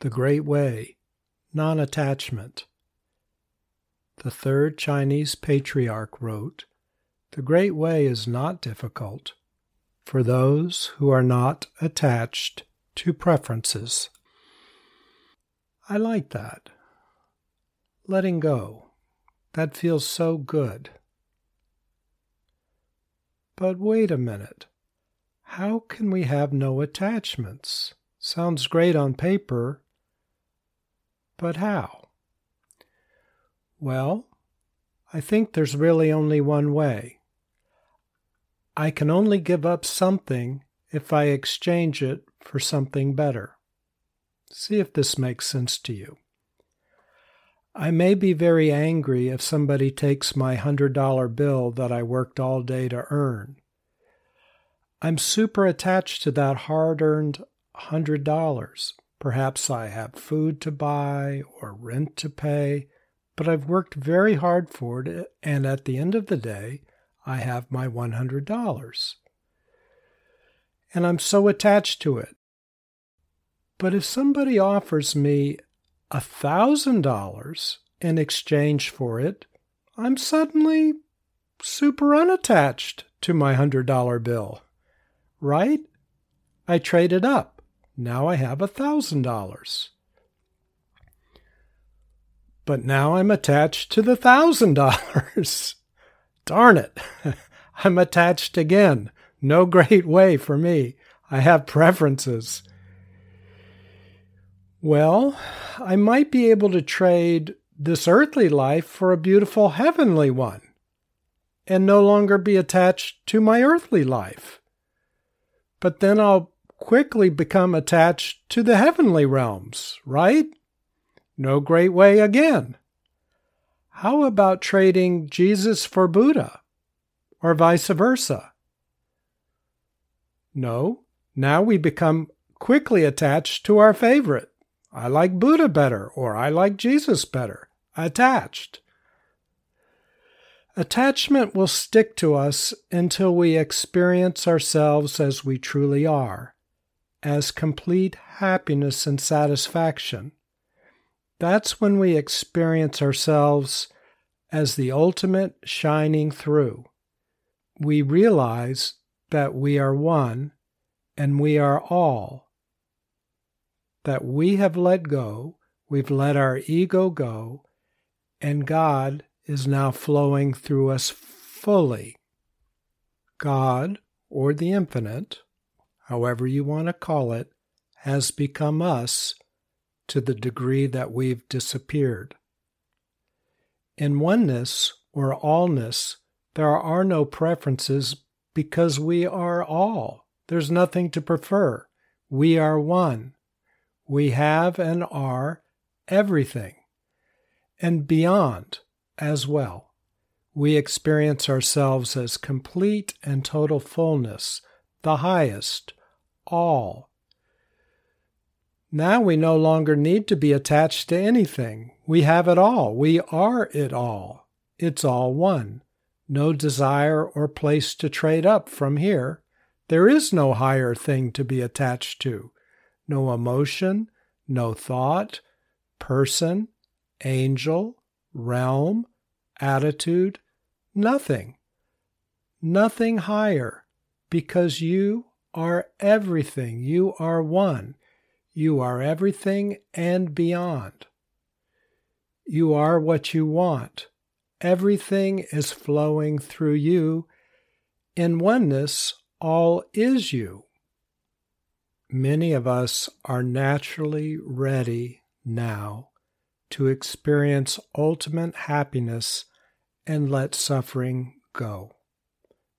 The Great Way, Non Attachment. The third Chinese patriarch wrote, The Great Way is not difficult for those who are not attached to preferences. I like that. Letting go. That feels so good. But wait a minute. How can we have no attachments? Sounds great on paper, but how? Well, I think there's really only one way. I can only give up something if I exchange it for something better. See if this makes sense to you. I may be very angry if somebody takes my $100 bill that I worked all day to earn. I'm super attached to that hard earned $100. Perhaps I have food to buy or rent to pay, but I've worked very hard for it, and at the end of the day, I have my $100. And I'm so attached to it. But if somebody offers me $1,000 in exchange for it, I'm suddenly super unattached to my $100 bill. Right? I trade it up. Now I have a $1,000. But now I'm attached to the $1,000. Darn it. I'm attached again. No great way for me. I have preferences. Well, I might be able to trade this earthly life for a beautiful heavenly one and no longer be attached to my earthly life. But then I'll quickly become attached to the heavenly realms, right? No great way again. How about trading Jesus for Buddha or vice versa? No, now we become quickly attached to our favorite. I like Buddha better, or I like Jesus better. Attached. Attachment will stick to us until we experience ourselves as we truly are, as complete happiness and satisfaction. That's when we experience ourselves as the ultimate shining through. We realize that we are one and we are all that we have let go, we've let our ego go, and God is now flowing through us fully. God, or the infinite, however you want to call it, has become us to the degree that we've disappeared. In oneness or allness, there are no preferences because we are all. There's nothing to prefer. We are one. We have and are everything and beyond as well. We experience ourselves as complete and total fullness, the highest, all. Now we no longer need to be attached to anything. We have it all. We are it all. It's all one. No desire or place to trade up from here. There is no higher thing to be attached to no emotion, no thought, person, angel, realm, attitude, nothing. Nothing higher, because you are everything. You are one. You are everything and beyond. You are what you want. Everything is flowing through you. In oneness, all is you many of us are naturally ready now to experience ultimate happiness and let suffering go.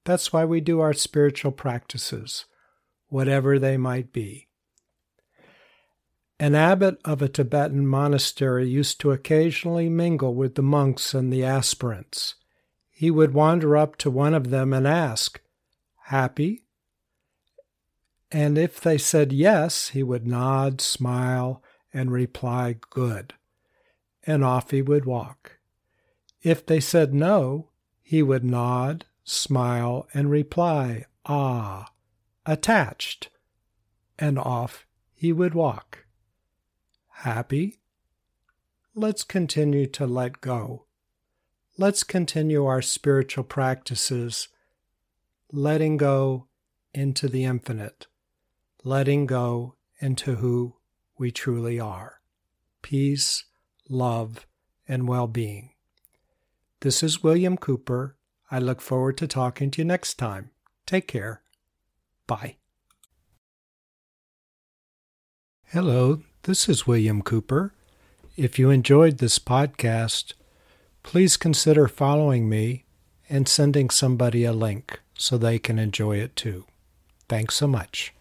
That's why we do our spiritual practices, whatever they might be. An abbot of a Tibetan monastery used to occasionally mingle with the monks and the aspirants. He would wander up to one of them and ask, Happy? and if they said yes, he would nod, smile, and reply, Good, and off he would walk. If they said no, he would nod, smile, and reply, Ah, attached, and off he would walk. happy? Let's continue to let go. Let's continue our spiritual practices, letting go into the infinite, letting go into who we truly are peace, love, and well being. This is William Cooper. I look forward to talking to you next time. Take care. Bye. Hello, this is William Cooper. If you enjoyed this podcast, please consider following me and sending somebody a link so they can enjoy it too. Thanks so much.